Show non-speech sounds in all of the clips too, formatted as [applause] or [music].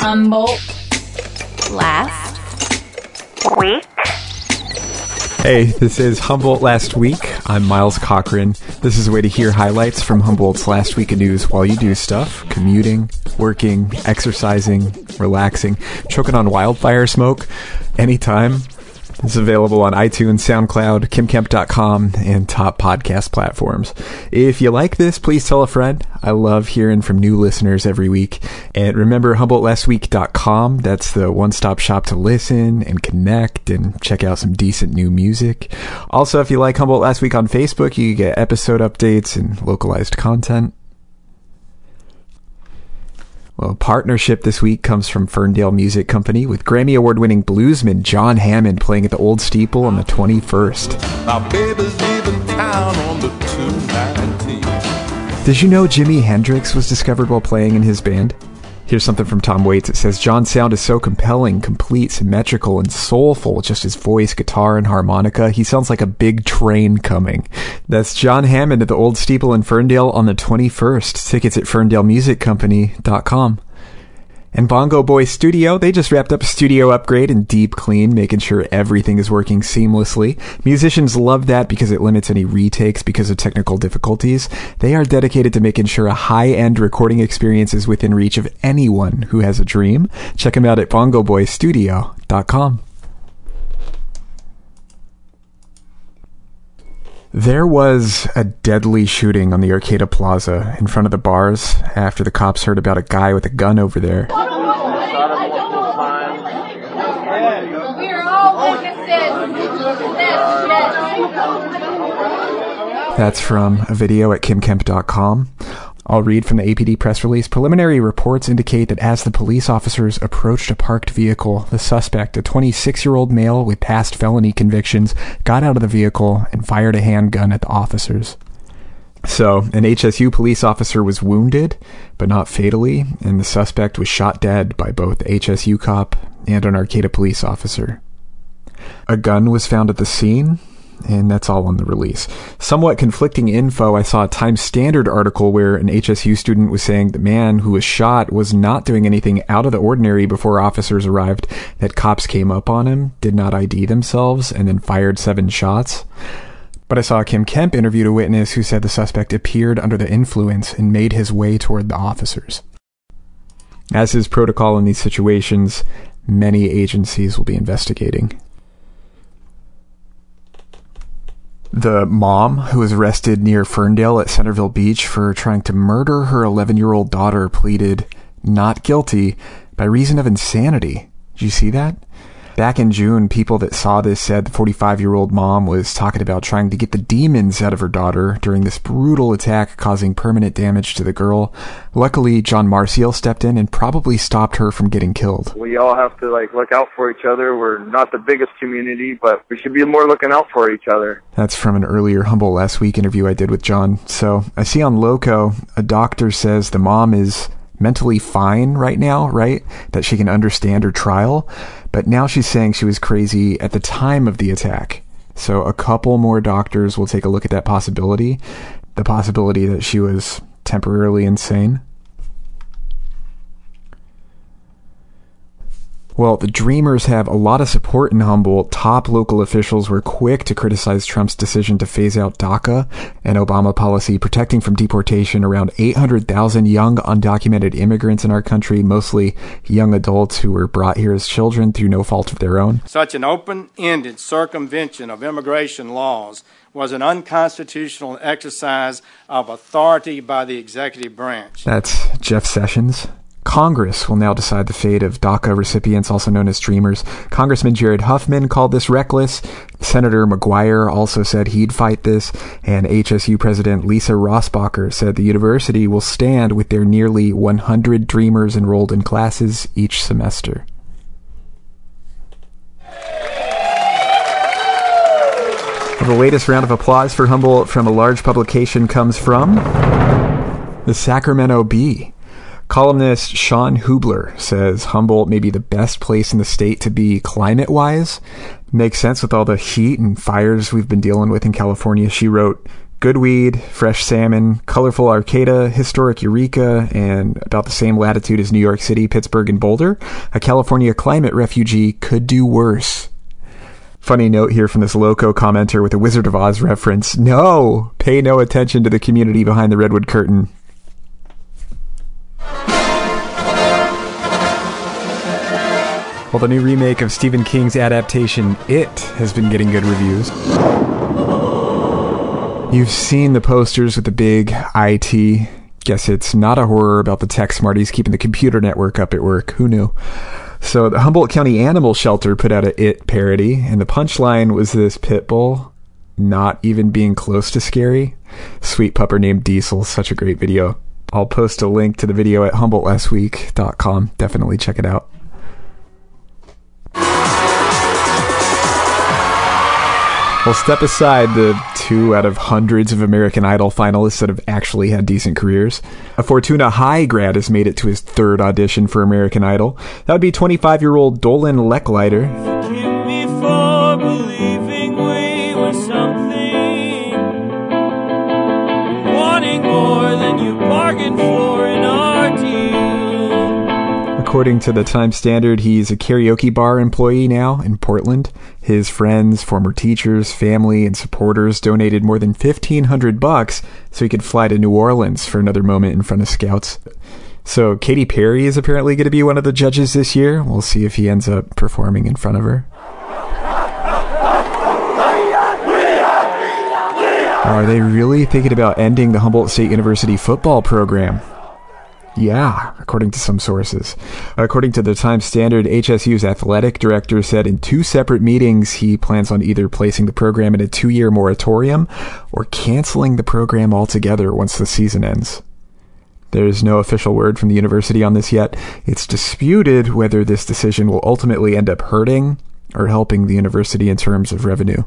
Humboldt last week. Hey, this is Humboldt Last Week. I'm Miles Cochran. This is a way to hear highlights from Humboldt's last week of news while you do stuff commuting, working, exercising, relaxing, choking on wildfire smoke, anytime. It's available on iTunes, SoundCloud, kymkemp.com, and top podcast platforms. If you like this, please tell a friend. I love hearing from new listeners every week. And remember HumboldtLastWeek.com. That's the one-stop shop to listen and connect and check out some decent new music. Also, if you like Humboldt Last Week on Facebook, you get episode updates and localized content. Well, partnership this week comes from Ferndale Music Company with Grammy Award winning bluesman John Hammond playing at the Old Steeple on the 21st. My baby's leaving town on the 219. Did you know Jimi Hendrix was discovered while playing in his band? Here's something from Tom Waits. It says John's sound is so compelling, complete, symmetrical, and soulful. Just his voice, guitar, and harmonica. He sounds like a big train coming. That's John Hammond at the Old Steeple in Ferndale on the 21st. Tickets at ferndalemusiccompany.com. And Bongo Boy Studio, they just wrapped up a studio upgrade and deep clean, making sure everything is working seamlessly. Musicians love that because it limits any retakes because of technical difficulties. They are dedicated to making sure a high-end recording experience is within reach of anyone who has a dream. Check them out at bongoboystudio.com. There was a deadly shooting on the Arcata Plaza in front of the bars after the cops heard about a guy with a gun over there. That's from a video at kymkemp.com. I'll read from the APD press release. Preliminary reports indicate that as the police officers approached a parked vehicle, the suspect, a 26 year old male with past felony convictions, got out of the vehicle and fired a handgun at the officers. So, an HSU police officer was wounded, but not fatally, and the suspect was shot dead by both HSU cop and an Arcata police officer. A gun was found at the scene, and that's all on the release. Somewhat conflicting info. I saw a Times Standard article where an HSU student was saying the man who was shot was not doing anything out of the ordinary before officers arrived, that cops came up on him, did not ID themselves, and then fired seven shots. But I saw Kym Kemp interviewed a witness who said the suspect appeared under the influence and made his way toward the officers. As is protocol in these situations, many agencies will be investigating. The mom, who was arrested near Ferndale at Centerville Beach for trying to murder her 11 year old daughter, pleaded not guilty by reason of insanity. Did you see that? Back in June, people that saw this said the 45 year old mom was talking about trying to get the demons out of her daughter during this brutal attack causing permanent damage to the girl. Luckily, John Marcial stepped in and probably stopped her from getting killed. We all have to like look out for each other. We're not the biggest community, but we should be more looking out for each other. That's from an earlier Humboldt Last Week interview I did with John. So I see on LoCO, a doctor says the mom is mentally fine right now, right? That she can understand her trial. But now she's saying she was crazy at the time of the attack. So a couple more doctors will take a look at that possibility. The possibility that she was temporarily insane. Well, the Dreamers have a lot of support in Humboldt. Top local officials were quick to criticize Trump's decision to phase out DACA, an Obama policy protecting from deportation around 800,000 young undocumented immigrants in our country, mostly young adults who were brought here as children through no fault of their own. Such an open ended circumvention of immigration laws was an unconstitutional exercise of authority by the executive branch. That's Jeff Sessions. Congress will now decide the fate of DACA recipients, also known as Dreamers. Congressman Jared Huffman called this reckless. Senator McGuire also said he'd fight this. And HSU President Lisa Rossbacher said the university will stand with their nearly 100 Dreamers enrolled in classes each semester. The latest round of applause for Humboldt from a large publication comes from the Sacramento Bee. Columnist Shawn Hubler says Humboldt may be the best place in the state to be climate wise. Makes sense with all the heat and fires we've been dealing with in California. She wrote, good weed, fresh salmon, colorful Arcata, historic Eureka, and about the same latitude as New York City, Pittsburgh, and Boulder, a California climate refugee could do worse. Funny note here from this LoCO commenter with a Wizard of Oz reference. No! Pay no attention to the community behind the Redwood Curtain. Well, the new remake of Stephen King's adaptation, It, has been getting good reviews. You've seen the posters with the big IT. Guess it's not a horror about the tech smarties keeping the computer network up at work. Who knew? So the Humboldt County Animal Shelter put out a It parody, and the punchline was this pit bull not even being close to scary. Sweet pupper named Diesel, such a great video. I'll post a link to the video at humboldtlastweek.com. Definitely check it out. Well, step aside the two out of hundreds of American Idol finalists that have actually had decent careers. A Fortuna High grad has made it to his third audition for American Idol. That would be 25 year old Dolan Lecklider. According to the Time Standard, he's a karaoke bar employee now in Portland. His friends, former teachers, family, and supporters donated more than 1500 bucks so he could fly to New Orleans for another moment in front of scouts. So Katy Perry is apparently going to be one of the judges this year. We'll see if he ends up performing in front of her. Are they really thinking about ending the Humboldt State University football program? Yeah, according to some sources. According to the Times Standard, HSU's athletic director said in two separate meetings he plans on either placing the program in a two year moratorium or canceling the program altogether once the season ends. There's no official word from the university on this yet. It's disputed whether this decision will ultimately end up hurting or helping the university in terms of revenue.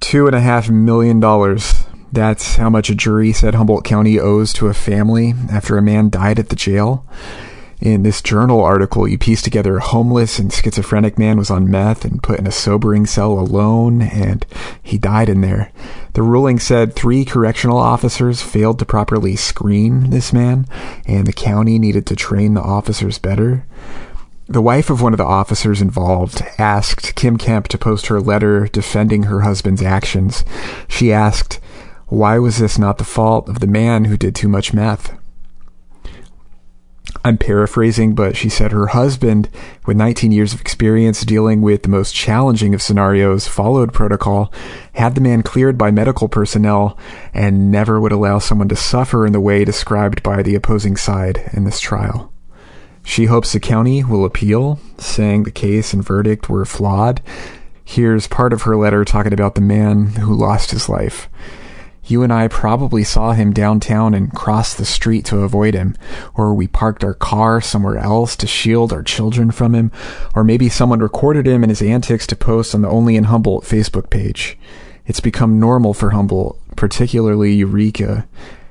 Two and a half million dollars that's how much a jury said Humboldt County owes to a family after a man died at the jail. In this journal article, you piece together a homeless and schizophrenic man was on meth and put in a sobering cell alone, and he died in there. The ruling said three correctional officers failed to properly screen this man, and the county needed to train the officers better. The wife of one of the officers involved asked Kym Kemp to post her letter defending her husband's actions. She asked, why was this not the fault of the man who did too much meth? I'm paraphrasing, but she said her husband, with 19 years of experience dealing with the most challenging of scenarios, followed protocol, had the man cleared by medical personnel, and never would allow someone to suffer in the way described by the opposing side in this trial. She hopes the county will appeal, saying the case and verdict were flawed. Here's part of her letter talking about the man who lost his life. You and I probably saw him downtown and crossed the street to avoid him, or we parked our car somewhere else to shield our children from him, or maybe someone recorded him and his antics to post on the Only in Humboldt Facebook page. It's become normal for Humboldt, particularly Eureka.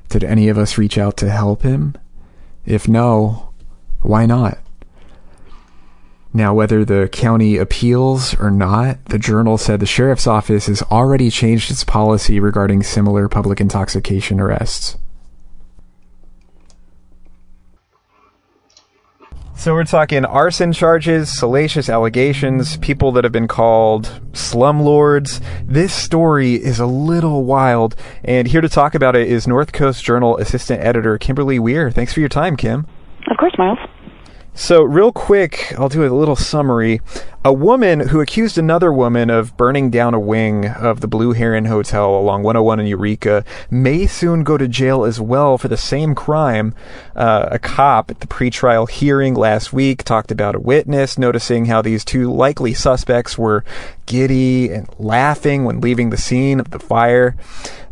Did any of us reach out to help him? If no, why not? Now, whether the county appeals or not, the journal said the sheriff's office has already changed its policy regarding similar public intoxication arrests. So we're talking arson charges, salacious allegations, people that have been called slumlords. This story is a little wild, and here to talk about it is North Coast Journal assistant editor Kimberly Wear. Thanks for your time, Kim. Of course, Miles. So, real quick, I'll do a little summary. A woman who accused another woman of burning down a wing of the Blue Heron Hotel along 101 in Eureka may soon go to jail as well for the same crime. Uh, a cop at the pretrial hearing last week talked about a witness noticing how these two likely suspects were giddy and laughing when leaving the scene of the fire.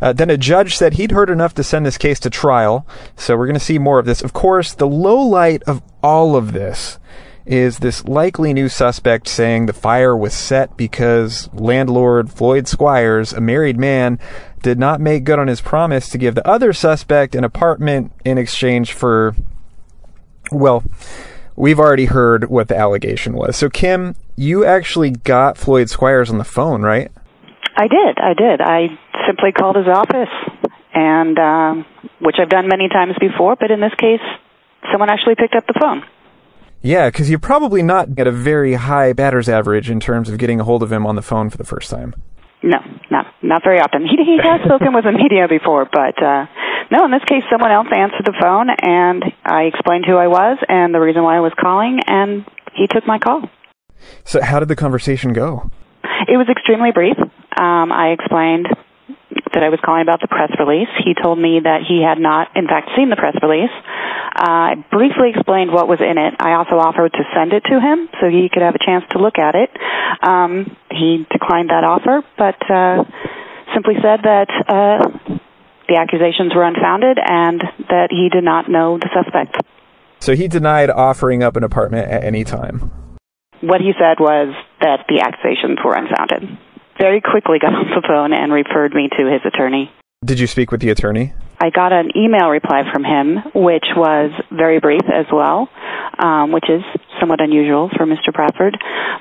Uh, then a judge said he'd heard enough to send this case to trial. So we're going to see more of this. Of course, the low light of all of this is this likely new suspect saying the fire was set because landlord Floyd Squires, a married man, did not make good on his promise to give the other suspect an apartment in exchange for, well, we've already heard what the allegation was. So, Kim, you actually got Floyd Squires on the phone, right? I did. I did. I simply called his office, and uh, which I've done many times before, but in this case, someone actually picked up the phone. Yeah, because you're probably not at a very high batter's average in terms of getting a hold of him on the phone for the first time. No, not not very often. He he has spoken with the media before, but uh, no. In this case, someone else answered the phone, and I explained who I was and the reason why I was calling, and he took my call. So, how did the conversation go? It was extremely brief. Um, I explained that I was calling about the press release. He told me that he had not, in fact, seen the press release. Uh, I briefly explained what was in it. I also offered to send it to him so he could have a chance to look at it. Um, he declined that offer, but uh, simply said that uh, the accusations were unfounded and that he did not know the suspect. So he denied offering up an apartment at any time. What he said was that the accusations were unfounded. Very quickly got [laughs] off the phone and referred me to his attorney. Did you speak with the attorney? I got an email reply from him, which was very brief as well, um, which is somewhat unusual for Mr. Bradford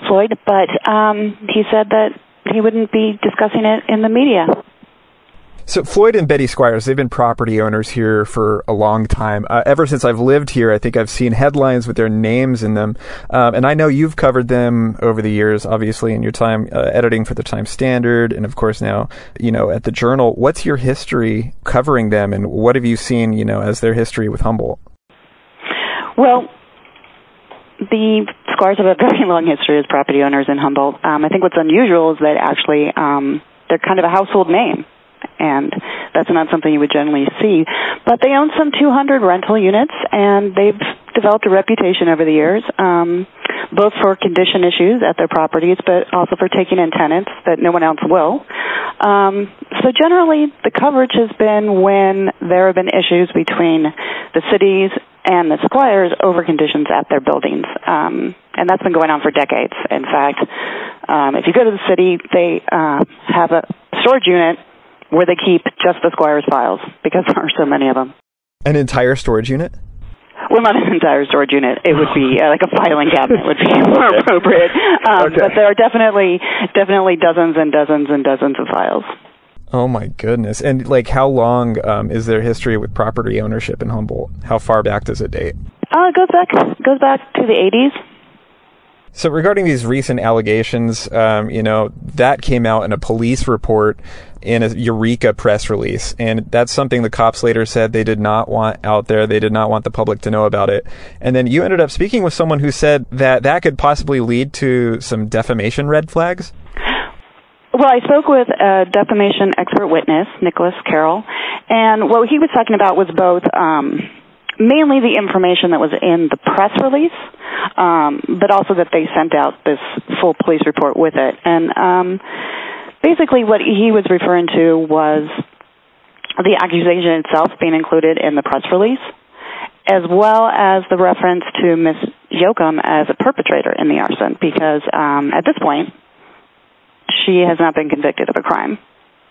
Floyd. But um, he said that he wouldn't be discussing it in the media. So Floyd and Betty Squires, they've been property owners here for a long time. Uh, ever since I've lived here, I think I've seen headlines with their names in them. Um, and I know you've covered them over the years, obviously, in your time uh, editing for the Times Standard, and of course now, you know, at the Journal. What's your history covering them, and what have you seen, you know, as their history with Humboldt? Well, the Squires have a [laughs] very long history as property owners in Humboldt. Um, I think what's unusual is that actually um, they're kind of a household name and that's not something you would generally see. But they own some 200 rental units, and they've developed a reputation over the years, um, both for condition issues at their properties, but also for taking in tenants that no one else will. Um, so generally, the coverage has been when there have been issues between the cities and the Squires over conditions at their buildings. Um, and that's been going on for decades. In fact, um, if you go to the city, they uh, have a storage unit where they keep just the Squires files because [laughs] there are so many of them. An entire storage unit? Well, not an entire storage unit. It would be uh, like a filing [laughs] cabinet would be [laughs] more okay. appropriate. Um, okay. But there are definitely, definitely dozens and dozens and dozens of files. Oh my goodness! And like, how long um, is their history with property ownership in Humboldt? How far back does it date? Uh, it goes back goes back to the 80s. So regarding these recent allegations, um, you know that came out in a police report in a Eureka press release. And that's something the cops later said they did not want out there. They did not want the public to know about it. And then you ended up speaking with someone who said that that could possibly lead to some defamation red flags. Well, I spoke with a defamation expert witness, Nicholas Carroll, and what he was talking about was both um, mainly the information that was in the press release, um, but also that they sent out this full police report with it. And um, basically what he was referring to was the accusation itself being included in the press release, as well as the reference to Miss Yoakum as a perpetrator in the arson, because um, at this point, she has not been convicted of a crime.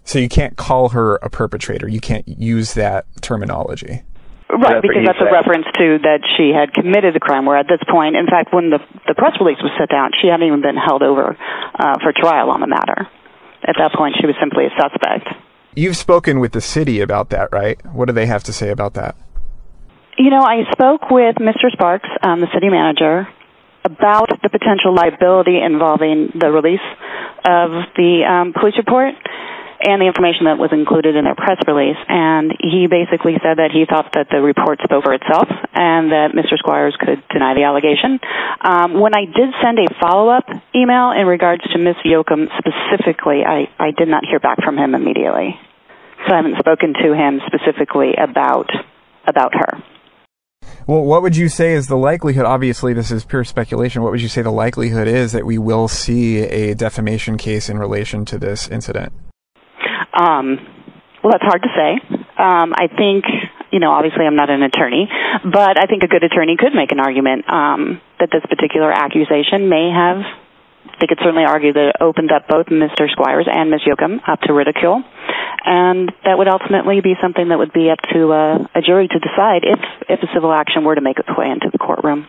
So you can't call her a perpetrator. You can't use that terminology. Right, because that's a reference to that she had committed the crime. Where at this point, in fact, when the the press release was sent out, she hadn't even been held over uh, for trial on the matter. At that point, she was simply a suspect. You've spoken with the city about that, right? What do they have to say about that? You know, I spoke with Mr. Sparks, um, the city manager, about the potential liability involving the release of the um, police report and the information that was included in their press release. And he basically said that he thought that the report spoke for itself and that Mr. Squires could deny the allegation. Um, when I did send a follow-up email in regards to Ms. Yoakum specifically, I, I did not hear back from him immediately. So I haven't spoken to him specifically about about her. Well, what would you say is the likelihood? Obviously, this is pure speculation. What would you say the likelihood is that we will see a defamation case in relation to this incident? Um, well, that's hard to say. Um, I think, you know, obviously I'm not an attorney, but I think a good attorney could make an argument um, that this particular accusation may have. They could certainly argue that it opened up both Mr. Squires and Ms. Yoakum up to ridicule, and that would ultimately be something that would be up to uh, a jury to decide if if a civil action were to make its way into the courtroom.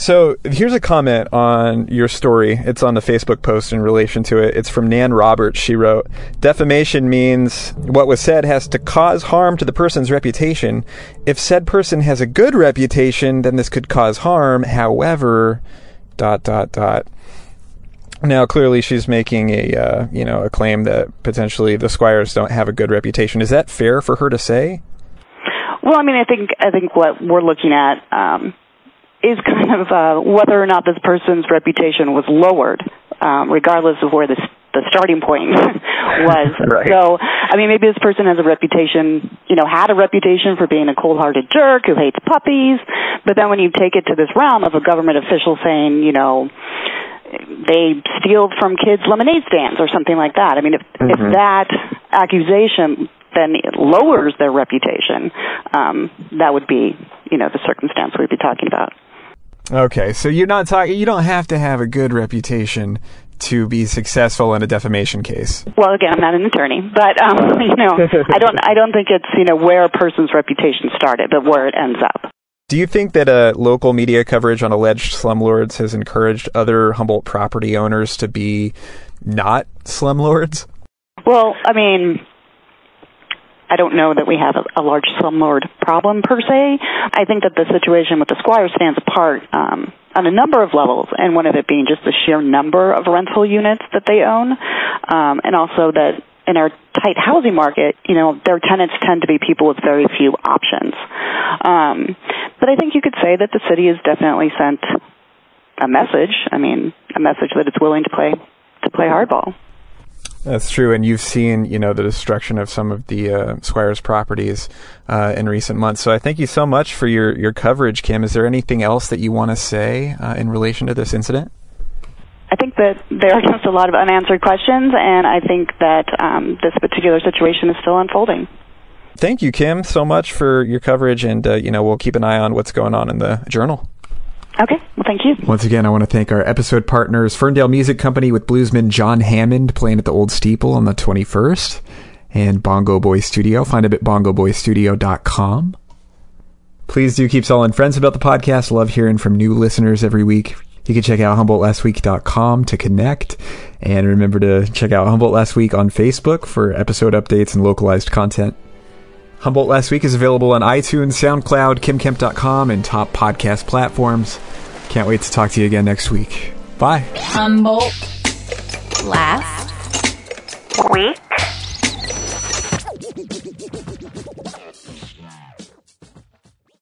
So here's a comment on your story. It's on the Facebook post in relation to it. It's from Nan Roberts. She wrote, Defamation means what was said has to cause harm to the person's reputation. If said person has a good reputation, then this could cause harm. However, dot, dot, dot. Now, clearly, she's making a uh, you know a claim that potentially the Squires don't have a good reputation. Is that fair for her to say? Well, I mean, I think I think what we're looking at um, is kind of uh, whether or not this person's reputation was lowered, um, regardless of where the the starting point [laughs] was. [laughs] Right. So, I mean, maybe this person has a reputation, you know, had a reputation for being a cold-hearted jerk who hates puppies, but then when you take it to this realm of a government official saying, you know, they steal from kids' lemonade stands or something like that. I mean, if if that accusation then lowers their reputation, um, that would be, you know, the circumstance we'd be talking about. Okay, so you're not talking. You don't have to have a good reputation to be successful in a defamation case. Well, again, I'm not an attorney, but um, [laughs] you know, I don't, I don't think it's you know where a person's reputation started, but where it ends up. Do you think that uh, local media coverage on alleged slumlords has encouraged other Humboldt property owners to be not slumlords? Well, I mean, I don't know that we have a, a large slumlord problem per se. I think that the situation with the Squire stands apart um, on a number of levels, and one of it being just the sheer number of rental units that they own, um, and also that in our tight housing market, you know, their tenants tend to be people with very few options. Um, but I think you could say that the city has definitely sent a message. I mean, a message that it's willing to play to play hardball. That's true, and you've seen, you know, the destruction of some of the uh, Squires properties uh, in recent months. So I thank you so much for your, your coverage, Kim. Is there anything else that you want to say uh, in relation to this incident? I think that there are just a lot of unanswered questions, and I think that um, this particular situation is still unfolding. Thank you, Kim, so much for your coverage, and uh, you know we'll keep an eye on what's going on in the journal. Okay, well, thank you. Once again, I want to thank our episode partners, Ferndale Music Company with bluesman John Hammond playing at the Old Steeple on the 21st, and Bongo Boy Studio. Find them at bongoboystudio.com. Please do keep telling friends about the podcast. Love hearing from new listeners every week. You can check out HumboldtLastWeek.com to connect. And remember to check out Humboldt Last Week on Facebook for episode updates and localized content. Humboldt Last Week is available on iTunes, SoundCloud, KymKemp.com, and top podcast platforms. Can't wait to talk to you again next week. Bye. Humboldt. Last. Week.